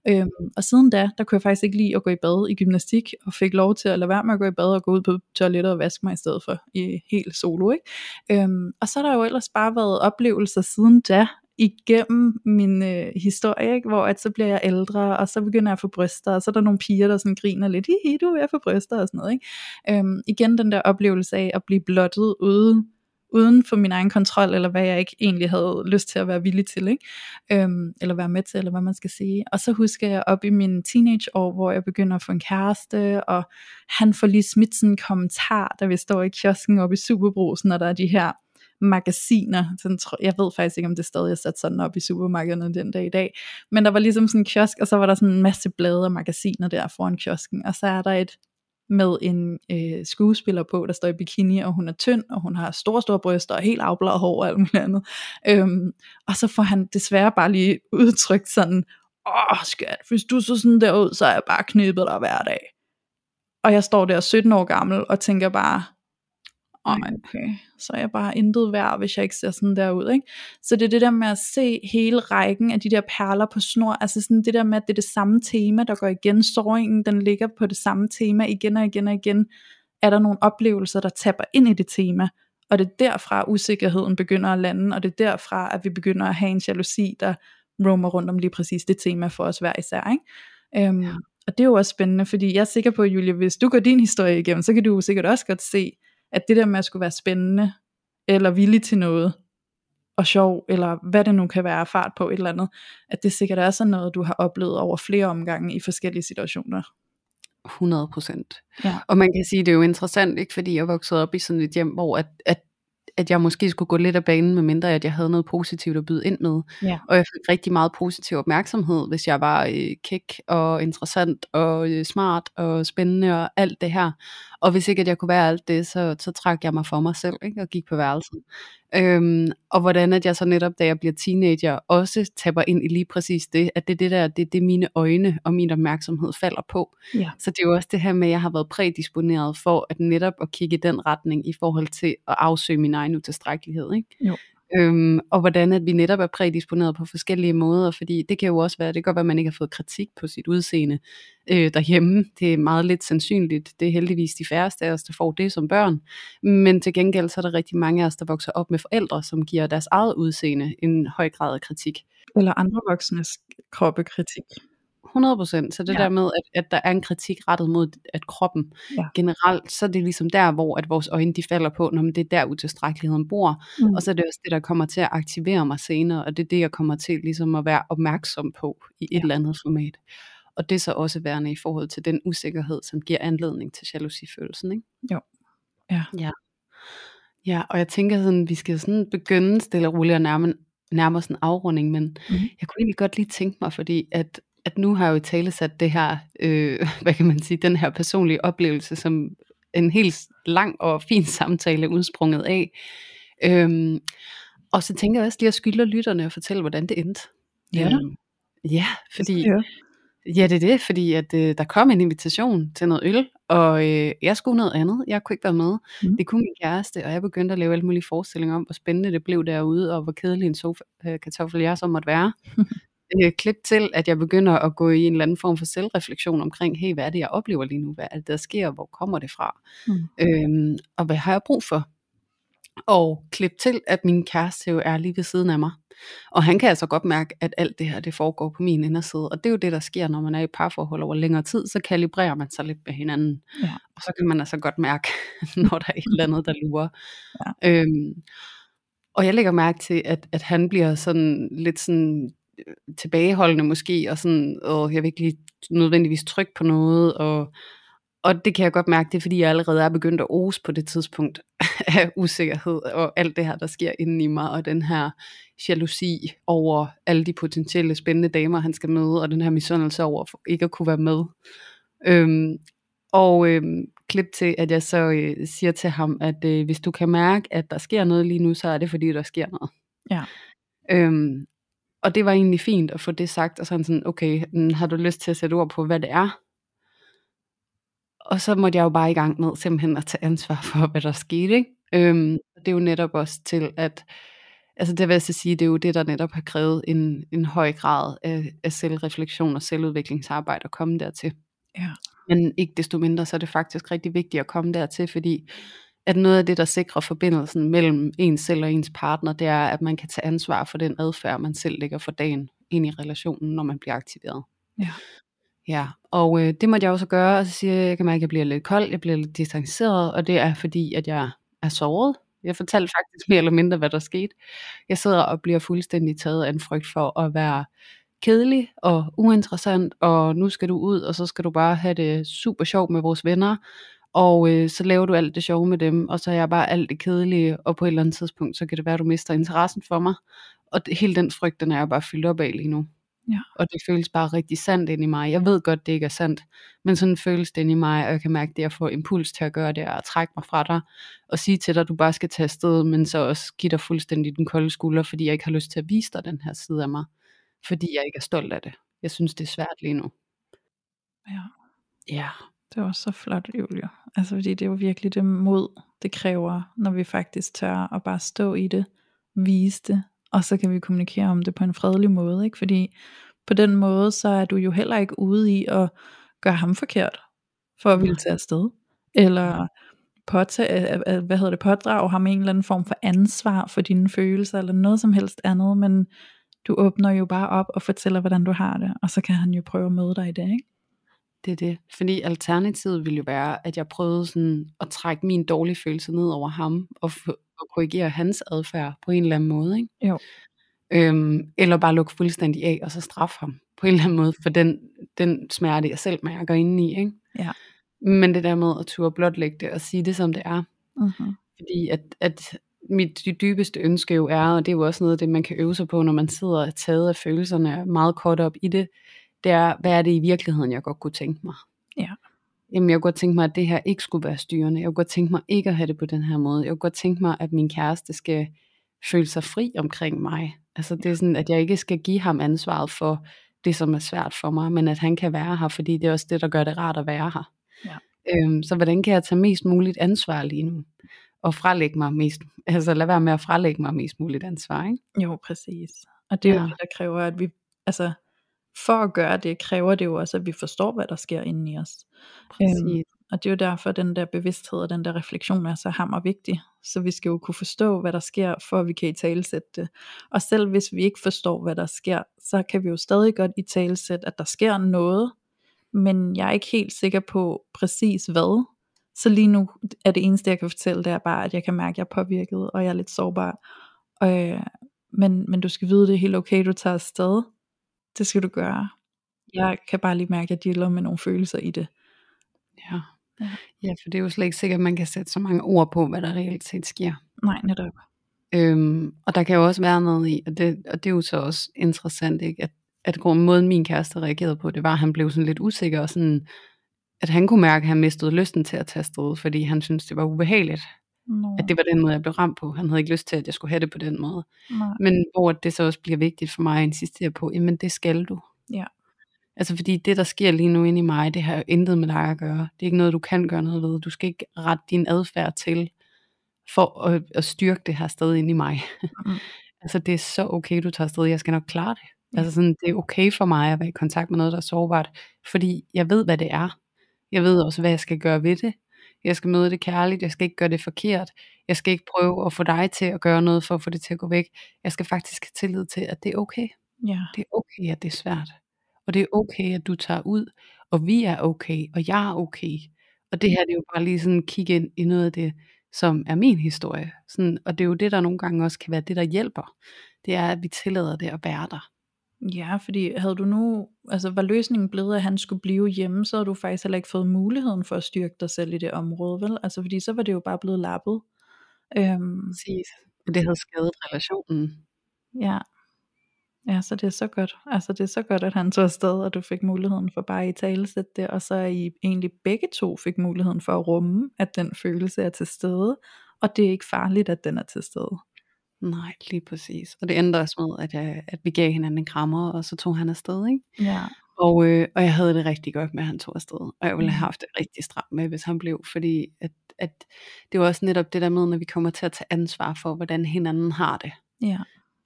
Øhm, og siden da, der kunne jeg faktisk ikke lide at gå i bad i gymnastik, og fik lov til at lade være med at gå i bad og gå ud på toilettet og vaske mig i stedet for i helt solo. Ikke? Øhm, og så har der jo ellers bare været oplevelser siden da, igennem min øh, historie, ikke? hvor at så bliver jeg ældre, og så begynder jeg at få bryster, og så er der nogle piger, der sådan griner lidt, hi, du er ved at få bryster og sådan noget. Ikke? Øhm, igen den der oplevelse af at blive blottet ude uden for min egen kontrol, eller hvad jeg ikke egentlig havde lyst til at være villig til, ikke? Øhm, eller være med til, eller hvad man skal sige. Og så husker jeg op i min teenageår, hvor jeg begynder at få en kæreste, og han får lige smidt sådan en kommentar, da vi står i kiosken oppe i Superbrusen, når der er de her magasiner. Sådan, jeg ved faktisk ikke, om det stadig er sat sådan op i supermarkederne den dag i dag. Men der var ligesom sådan en kiosk, og så var der sådan en masse blade og magasiner der foran kiosken. Og så er der et med en øh, skuespiller på, der står i bikini, og hun er tynd, og hun har store, store bryster, og helt afbladet hår og alt muligt andet. Øhm, og så får han desværre bare lige udtrykt sådan, åh skat, hvis du så sådan der ud, så er jeg bare knippet dig hver dag. Og jeg står der 17 år gammel, og tænker bare, okay, så er jeg bare intet værd, hvis jeg ikke ser sådan der ud, ikke? Så det er det der med at se hele rækken af de der perler på snor, altså sådan det der med, at det er det samme tema, der går igen, såringen, den ligger på det samme tema igen og igen og igen, er der nogle oplevelser, der tapper ind i det tema, og det er derfra usikkerheden begynder at lande, og det er derfra, at vi begynder at have en jalousi, der roamer rundt om lige præcis det tema for os hver især, ikke? Øhm, ja. Og det er jo også spændende, fordi jeg er sikker på, Julie, hvis du går din historie igennem, så kan du sikkert også godt se, at det der med at skulle være spændende, eller villig til noget, og sjov, eller hvad det nu kan være fart på et eller andet, at det sikkert er sådan noget, du har oplevet over flere omgange i forskellige situationer. 100 procent. Ja. Og man kan sige, det er jo interessant, ikke fordi jeg voksede op i sådan et hjem, hvor at, at at jeg måske skulle gå lidt af banen, med mindre at jeg havde noget positivt at byde ind med. Ja. Og jeg fik rigtig meget positiv opmærksomhed, hvis jeg var øh, kæk og interessant og øh, smart og spændende og alt det her. Og hvis ikke at jeg kunne være alt det, så, så trak jeg mig for mig selv ikke? og gik på værelsen. Øhm, og hvordan at jeg så netop, da jeg bliver teenager, også tapper ind i lige præcis det, at det er det der, det, det mine øjne og min opmærksomhed falder på. Ja. Så det er jo også det her med, at jeg har været prædisponeret for at netop at kigge i den retning i forhold til at afsøge min egen utilstrækkelighed. Ikke? Jo. Øhm, og hvordan at vi netop er prædisponeret på forskellige måder, fordi det kan jo også være, det kan godt være, at man ikke har fået kritik på sit udseende øh, derhjemme. Det er meget lidt sandsynligt. Det er heldigvis de færreste af os, der får det som børn. Men til gengæld så er der rigtig mange af os, der vokser op med forældre, som giver deres eget udseende en høj grad af kritik. Eller andre voksnes kroppekritik. 100%. Så det ja. der med, at, at der er en kritik rettet mod at kroppen ja. generelt, så er det ligesom der, hvor at vores øjne de falder på, når det er der utilstrækkeligheden bor. Mm. Og så er det også det, der kommer til at aktivere mig senere, og det er det, jeg kommer til ligesom at være opmærksom på i et ja. eller andet format. Og det er så også værende i forhold til den usikkerhed, som giver anledning til jalousifølelsen. Ikke? Jo. Ja. ja. Ja, og jeg tænker sådan, vi skal sådan begynde stille og roligt at nærme, nærme os en afrunding, men mm. jeg kunne egentlig godt lige tænke mig, fordi at at nu har jeg jo i tale sat det her, øh, [LAUGHS] hvad kan man sige, den her personlige oplevelse, som en helt lang og fin samtale udsprunget af. Øhm, og så tænker jeg også lige at skylde lytterne og fortælle, hvordan det endte. Ja. Øhm, ja, fordi, Ja. ja, det er det, fordi at, øh, der kom en invitation til noget øl, og øh, jeg skulle noget andet. Jeg kunne ikke være med. Mm. Det kunne min kæreste, og jeg begyndte at lave alle mulige forestillinger om, hvor spændende det blev derude, og hvor kedelig en sofa, øh, kartoffel jeg så måtte være. [LAUGHS] øh, klip til, at jeg begynder at gå i en eller anden form for selvreflektion omkring, hey, hvad er det, jeg oplever lige nu? Hvad er det, der sker? Hvor kommer det fra? Mm. Øhm, og hvad har jeg brug for? Og klip til, at min kæreste jo er lige ved siden af mig. Og han kan altså godt mærke, at alt det her, det foregår på min inderside. Og det er jo det, der sker, når man er i parforhold over længere tid, så kalibrerer man sig lidt med hinanden. Ja. Og så kan man altså godt mærke, [LAUGHS] når der er et eller andet, der lurer. Ja. Øhm, og jeg lægger mærke til, at, at han bliver sådan lidt sådan tilbageholdende måske, og sådan, og jeg vil ikke lige nødvendigvis trykke på noget, og, og det kan jeg godt mærke, det er fordi, jeg allerede er begyndt at ose på det tidspunkt [LAUGHS] af usikkerhed, og alt det her, der sker inde i mig, og den her jalousi over alle de potentielle spændende damer, han skal møde, og den her misundelse over ikke at kunne være med. Øhm, og øhm, klip til, at jeg så øh, siger til ham, at øh, hvis du kan mærke, at der sker noget lige nu, så er det fordi, der sker noget. Ja. Øhm, og det var egentlig fint at få det sagt, og sådan sådan, okay, mm, har du lyst til at sætte ord på, hvad det er? Og så måtte jeg jo bare i gang med simpelthen at tage ansvar [LAUGHS] for, hvad der skete. Ikke? Øhm, det er jo netop også til, at altså det vil jeg så sige, det er jo det, der netop har krævet en, en høj grad af, af selvreflektion og selvudviklingsarbejde at komme dertil. Ja. Men ikke desto mindre, så er det faktisk rigtig vigtigt at komme dertil, fordi at noget af det, der sikrer forbindelsen mellem ens selv og ens partner, det er, at man kan tage ansvar for den adfærd, man selv lægger for dagen ind i relationen, når man bliver aktiveret. Ja. Ja, og øh, det måtte jeg også gøre, og så siger jeg, jeg kan mærke, at jeg bliver lidt kold, jeg bliver lidt distanceret, og det er fordi, at jeg er såret. Jeg fortalte faktisk mere eller mindre, hvad der skete. Jeg sidder og bliver fuldstændig taget af en frygt for at være kedelig og uinteressant, og nu skal du ud, og så skal du bare have det super sjovt med vores venner, og øh, så laver du alt det sjove med dem, og så er jeg bare alt det kedelige, og på et eller andet tidspunkt, så kan det være, at du mister interessen for mig. Og det, hele den frygt, den er jeg bare fyldt op af lige nu. Ja. Og det føles bare rigtig sandt ind i mig. Jeg ved godt, det ikke er sandt, men sådan føles det ind i mig, og jeg kan mærke det, at få impuls til at gøre det, er at trække mig fra dig, og sige til dig, at du bare skal tage afsted, men så også give dig fuldstændig den kolde skulder, fordi jeg ikke har lyst til at vise dig den her side af mig, fordi jeg ikke er stolt af det. Jeg synes, det er svært lige nu. Ja. Ja, Det var så flot, Julia. Altså fordi det er jo virkelig det mod, det kræver, når vi faktisk tør at bare stå i det, vise det, og så kan vi kommunikere om det på en fredelig måde, ikke? Fordi på den måde, så er du jo heller ikke ude i at gøre ham forkert, for at ville tage afsted, eller påtage, hvad hedder det, pådrage ham en eller anden form for ansvar for dine følelser, eller noget som helst andet, men du åbner jo bare op og fortæller, hvordan du har det, og så kan han jo prøve at møde dig i det, ikke? Det er det. Fordi alternativet ville jo være, at jeg prøvede sådan at trække min dårlige følelse ned over ham, og, f- og korrigere hans adfærd på en eller anden måde. Ikke? Jo. Øhm, eller bare lukke fuldstændig af, og så straffe ham på en eller anden måde, for den, den smerte, jeg selv mærker indeni. Ikke? Ja. Men det der med at turde blotlægge det, og sige det som det er. Mm-hmm. Fordi at, at mit dy- dybeste ønske jo er, og det er jo også noget af det, man kan øve sig på, når man sidder og er taget af følelserne og meget kort op i det, det er, hvad er det i virkeligheden, jeg godt kunne tænke mig? Ja. Jamen, jeg kunne godt tænke mig, at det her ikke skulle være styrende. Jeg kunne godt tænke mig ikke at have det på den her måde. Jeg kunne godt tænke mig, at min kæreste skal føle sig fri omkring mig. Altså, det er sådan, at jeg ikke skal give ham ansvaret for det, som er svært for mig, men at han kan være her, fordi det er også det, der gør det rart at være her. Ja. Øhm, så hvordan kan jeg tage mest muligt ansvar lige nu? Og frelægge mig mest, altså lad være med at frelægge mig mest muligt ansvar, ikke? Jo, præcis. Og det er ja. Jo det, der kræver, at vi, altså, for at gøre det, kræver det jo også, at vi forstår, hvad der sker inde i os. Præcis. Og det er jo derfor, den der bevidsthed og den der refleksion er så hammervigtig. Så vi skal jo kunne forstå, hvad der sker, for at vi kan i talesætte det. Og selv hvis vi ikke forstår, hvad der sker, så kan vi jo stadig godt i talesætte, at der sker noget, men jeg er ikke helt sikker på præcis hvad. Så lige nu er det eneste, jeg kan fortælle, det er bare, at jeg kan mærke, at jeg er påvirket, og jeg er lidt sårbar. Øh, men, men du skal vide, det er helt okay, du tager afsted. Det skal du gøre. Jeg kan bare lige mærke, at jeg dealer med nogle følelser i det. Ja. Ja. for det er jo slet ikke sikkert, at man kan sætte så mange ord på, hvad der reelt set sker. Nej, netop. Øhm, og der kan jo også være noget i, og det, og det er jo så også interessant, ikke? At, at måden min kæreste reagerede på, det var, at han blev sådan lidt usikker, og sådan, at han kunne mærke, at han mistede lysten til at tage afsted, fordi han syntes, det var ubehageligt. Nå. At det var den måde, jeg blev ramt på. Han havde ikke lyst til, at jeg skulle have det på den måde. Nej. Men hvor det så også bliver vigtigt for mig at insistere på, jamen det skal du. Ja. Altså fordi det, der sker lige nu inde i mig, det har jo intet med dig at gøre. Det er ikke noget, du kan gøre noget ved. Du skal ikke rette din adfærd til, for at, at styrke det her sted inde i mig. Mm. [LAUGHS] altså det er så okay, du tager afsted. Jeg skal nok klare det. Ja. Altså sådan, det er okay for mig at være i kontakt med noget, der er sårbart. Fordi jeg ved, hvad det er. Jeg ved også, hvad jeg skal gøre ved det. Jeg skal møde det kærligt. Jeg skal ikke gøre det forkert. Jeg skal ikke prøve at få dig til at gøre noget for at få det til at gå væk. Jeg skal faktisk have tillid til, at det er okay. Ja. Det er okay, at det er svært. Og det er okay, at du tager ud. Og vi er okay. Og jeg er okay. Og det her, det er jo bare lige sådan kigge ind i noget af det, som er min historie. Sådan, og det er jo det, der nogle gange også kan være det, der hjælper. Det er, at vi tillader det at være der. Ja, fordi havde du nu, altså var løsningen blevet, at han skulle blive hjemme, så havde du faktisk heller ikke fået muligheden for at styrke dig selv i det område, vel? Altså fordi så var det jo bare blevet lappet. Øhm, Præcis. Og det havde skadet relationen. ja. Ja, så det er så godt. Altså det er så godt, at han tog afsted, og du fik muligheden for bare i talesætte det, og så I egentlig begge to fik muligheden for at rumme, at den følelse er til stede, og det er ikke farligt, at den er til stede. Nej, lige præcis. Og det endte også med, at, jeg, at vi gav hinanden en krammer, og så tog han afsted, ikke? Ja. Og, øh, og jeg havde det rigtig godt med, at han tog afsted. Og jeg ville have Mhm. haft det rigtig stramt med, hvis han blev. Fordi at, at det var også netop det der med, når vi kommer til at tage ansvar for, hvordan hinanden har det. Ja,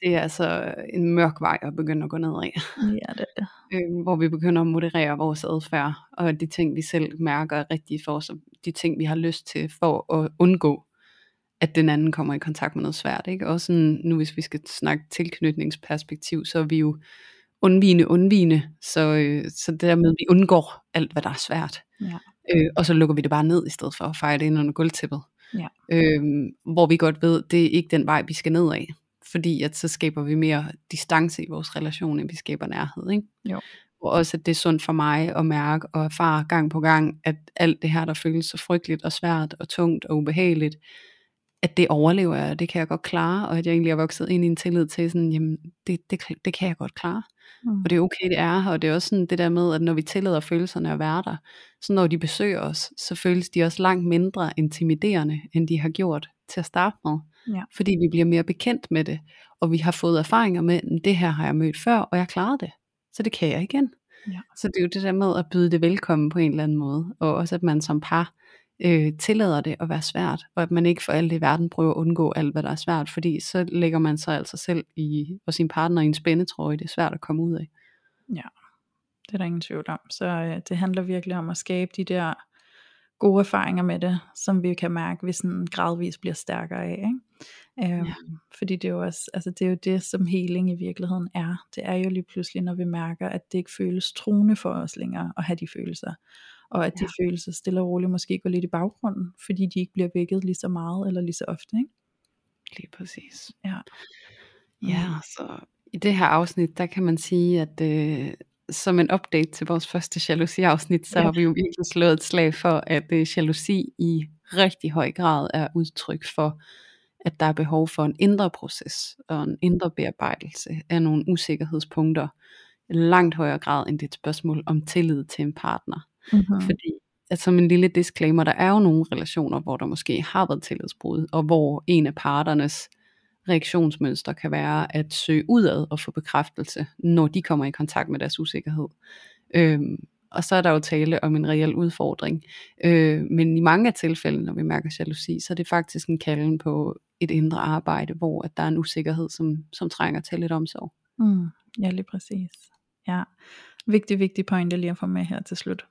Det er altså en mørk vej at begynde at gå ned af. ja det er. [LAUGHS] Øh, hvor vi begynder at moderere vores adfærd. Og de ting, vi selv mærker er rigtige for os. Og de ting, vi har lyst til for at undgå, at den anden kommer i kontakt med noget svært. Ikke? Og sådan, nu hvis vi skal snakke tilknytningsperspektiv, så er vi jo undvigende, undvigende. Så, øh, så det der med, at vi undgår alt, hvad der er svært. Ja. Øh, og så lukker vi det bare ned, i stedet for at fejre det ind under gulvtæppet. Ja. Øh, hvor vi godt ved, det er ikke den vej, vi skal ned af. Fordi at så skaber vi mere distance i vores relation, end vi skaber nærhed. Ikke? Jo. Og også, at det er sundt for mig at mærke og erfare gang på gang, at alt det her, der føles så frygteligt og svært og tungt og ubehageligt, at det overlever jeg, og det kan jeg godt klare, og at jeg egentlig er vokset ind i en tillid til, sådan, jamen, det, det, det kan jeg godt klare. Mm. Og det er okay, det er her, og det er også sådan det der med, at når vi tillader følelserne at være der, så når de besøger os, så føles de også langt mindre intimiderende, end de har gjort til at starte med. Ja. Fordi vi bliver mere bekendt med det, og vi har fået erfaringer med, at det her har jeg mødt før, og jeg klarede det. Så det kan jeg igen. Ja. Så det er jo det der med at byde det velkommen på en eller anden måde, og også at man som par øh, tillader det at være svært, og at man ikke for alt i verden prøver at undgå alt, hvad der er svært, fordi så lægger man sig altså selv i, og sin partner i en spændetrøje, det er svært at komme ud af. Det er der ingen tvivl om. Så øh, det handler virkelig om at skabe de der gode erfaringer med det, som vi kan mærke, hvis den gradvist bliver stærkere af. Ikke? Øhm, Ja. Fordi det er jo også, altså det er jo det, som healing i virkeligheden er. Det er jo lige pludselig, når vi mærker, at det ikke føles truende for os længere at have de følelser. Og at de følelser stille og roligt måske går lidt i baggrunden, fordi de ikke bliver vækket lige så meget eller lige så ofte. Ikke? Lige præcis. Ja. Ja, så i det her afsnit, der kan man sige, at øh, som en update til vores første jalousi-afsnit, så Ja. har vi jo virkelig slået et slag for, at øh, jalousi i rigtig høj grad er udtryk for, at der er behov for en indre proces og en indre bearbejdelse af nogle usikkerhedspunkter, langt højere grad end det et spørgsmål om tillid til en partner. Mm-hmm. Fordi, at som en lille disclaimer, der er jo nogle relationer, hvor der måske har været tillidsbrud, og hvor en af parternes reaktionsmønster kan være at søge udad og få bekræftelse, når de kommer i kontakt med deres usikkerhed. Øhm, og så er der jo tale om en reel udfordring. Øh, men i mange af tilfældene, når vi mærker jalousi, så er det faktisk en kalden på et indre arbejde, hvor at der er en usikkerhed, som, som trænger til lidt omsorg. Mm, ja, lige præcis. Ja, vigtig, vigtig pointe lige at få med her til slut.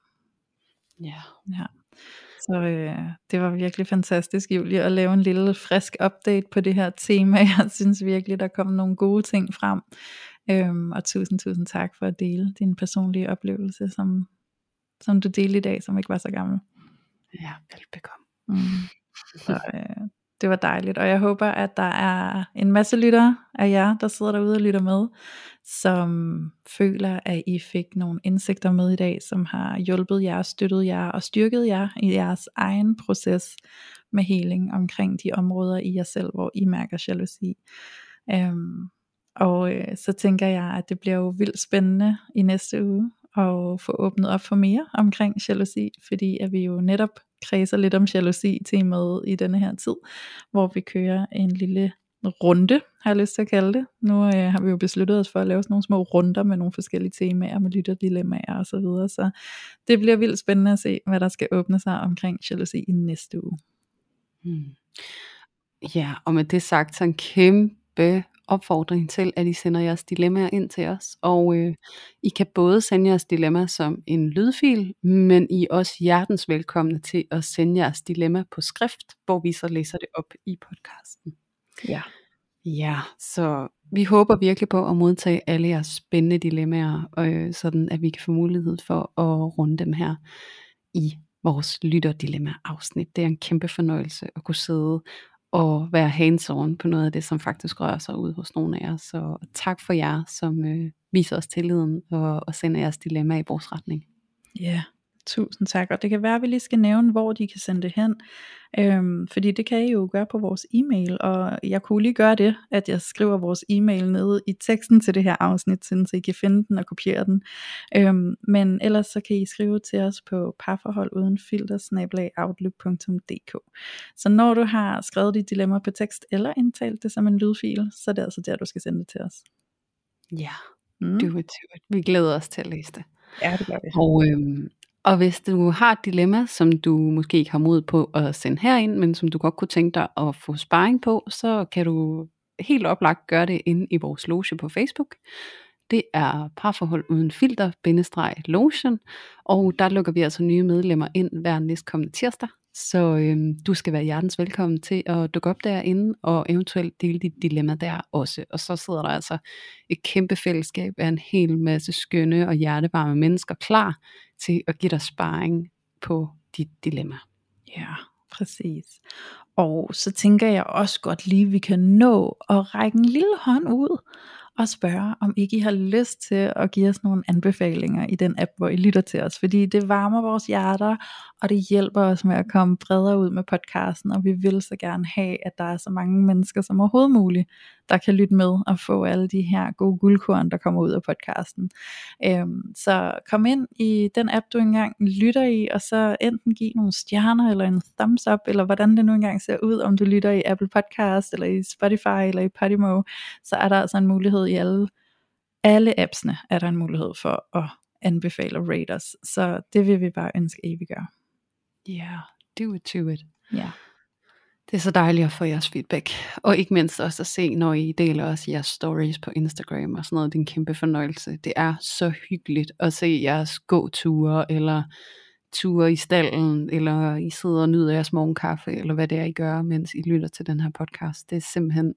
Ja. Ja. Så øh, det var virkelig fantastisk, Julie, at lave en lille frisk update på det her tema. [LAUGHS] Jeg synes virkelig, der kom nogle gode ting frem. Øhm, og tusind, tusind tak for at dele din personlige oplevelse, som, som du delte i dag, som ikke var så gammel. Ja, velbekomme. Mm. Så øh, det var dejligt, og jeg håber, at der er en masse lyttere af jer, der sidder derude og lytter med, som føler, at I fik nogle indsigter med i dag, som har hjulpet jer, støttet jer og styrket jer i jeres egen proces med healing omkring de områder i jer selv, hvor I mærker jalousi. Øhm, Og øh, så tænker jeg, at det bliver jo vildt spændende i næste uge at få åbnet op for mere omkring jalousi, fordi at vi jo netop kredser lidt om jalousi temaet i denne her tid, hvor vi kører en lille runde, har jeg lyst til at kalde det. Nu øh, har vi jo besluttet os for at lave sådan nogle små runder med nogle forskellige temaer, med lytterdilemmaer og så videre, så det bliver vildt spændende at se, hvad der skal åbne sig omkring jalousi i næste uge. Hmm. Ja, og med det sagt, så en kæmpe opfordring til, at I sender jeres dilemmaer ind til os. Og øh, I kan både sende jeres dilemma som en lydfil, men I er også hjertens velkomne til at sende jeres dilemma på skrift, hvor vi så læser det op i podcasten. Ja. Ja, så vi håber virkelig på at modtage alle jeres spændende dilemmaer, øh, sådan at vi kan få mulighed for at runde dem her i vores lytterdilemma-afsnit. Det er en kæmpe fornøjelse at kunne sidde og være hands-on på noget af det, som faktisk rører sig ud hos nogle af jer. Så tak for jer, som øh, viser os tilliden og, og sender jeres dilemma i vores retning. Ja, yeah. Tusind tak, og det kan være, at vi lige skal nævne, hvor de kan sende det hen, øhm, fordi det kan I jo gøre på vores e-mail, og jeg kunne lige gøre det, at jeg skriver vores e-mail nede i teksten til det her afsnit, så I kan finde den og kopiere den, øhm, men ellers så kan I skrive til os på parforhold uden filter, Så når du har skrevet dit dilemma på tekst, eller indtalt det som en lydfil, så er det altså der, du skal sende det til os. Ja, mm. do it, do it. Vi glæder os til at læse det. Ja, det gør vi. Og øhm, og hvis du har et dilemma, som du måske ikke har mod på at sende herind, men som du godt kunne tænke dig at få sparring på, så kan du helt oplagt gøre det inde i vores loge på Facebook. Det er parforhold uden filter, bindestreg lotion, og der lukker vi altså nye medlemmer ind hver næstkommende tirsdag. Så øhm, du skal være hjertens velkommen til at dukke op derinde og eventuelt dele dit dilemma der også. Og så sidder der altså et kæmpe fællesskab af en hel masse skønne og hjertevarme mennesker klar til at give dig sparring på dit dilemma. Ja, præcis. Og så tænker jeg også godt lige, at vi kan nå at række en lille hånd ud og spørge, om ikke I har lyst til at give os nogle anbefalinger i den app, hvor I lytter til os. Fordi det varmer vores hjerter, og det hjælper os med at komme bredere ud med podcasten, og vi vil så gerne have, at der er så mange mennesker som overhovedet muligt, der kan lytte med og få alle de her gode guldkorn, der kommer ud af podcasten. Øhm, så kom ind i den app, du engang lytter i, og så enten giv nogle stjerner, eller en thumbs up, eller hvordan det nu engang ser ud, om du lytter i Apple Podcast, eller i Spotify, eller i Podimo, så er der altså en mulighed i alle, alle appsene, er der en mulighed for at anbefale og rate os. Så det vil vi bare ønske, at I vil gøre. Ja, yeah, do it to it. Ja. Yeah. Det er så dejligt at få jeres feedback. Og ikke mindst også at se, når I deler også jeres stories på Instagram og sådan noget. Det er en kæmpe fornøjelse. Det er så hyggeligt at se jeres gåture, eller ture i stallen, eller I sidder og nyder jeres morgenkaffe, eller hvad det er, I gør, mens I lytter til den her podcast. Det er simpelthen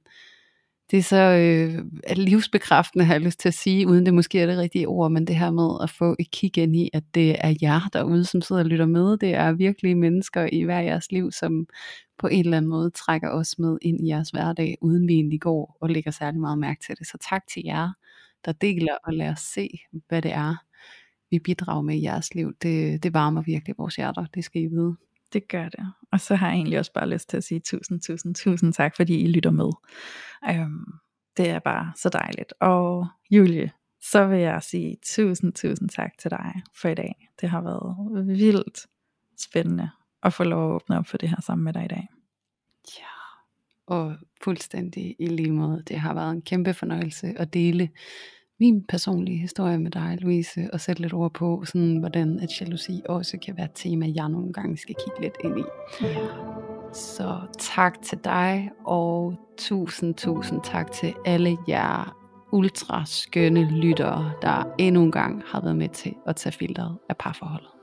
det er så øh, livsbekræftende, har jeg lyst til at sige, uden det måske er det rigtige ord, men det her med at få et kig ind i, at det er jer derude, som sidder og lytter med. Det er virkelig mennesker i hver jeres liv, som på en eller anden måde trækker os med ind i jeres hverdag, uden vi egentlig går og lægger særlig meget mærke til det. Så tak til jer, der deler og lader os se, hvad det er, vi bidrager med i jeres liv. Det, det varmer virkelig vores hjerter, det skal I vide. Det gør det. Og så har jeg egentlig også bare lyst til at sige tusind, tusind, tusind tak, fordi I lytter med. Øhm, det er bare så dejligt. Og Julie, så vil jeg sige tusind, tusind tak til dig for i dag. Det har været vildt spændende at få lov at åbne op for det her sammen med dig i dag. Ja, og fuldstændig i lige måde. Det har været en kæmpe fornøjelse at dele min personlige historie med dig, Louise, og sætte lidt ord på, sådan, hvordan at jalousi også kan være et tema, jeg nogle gange skal kigge lidt ind i. Ja. Så tak til dig, og tusind, tusind tak til alle jer ultra skønne lyttere, der endnu en gang har været med til at tage filteret af parforholdet.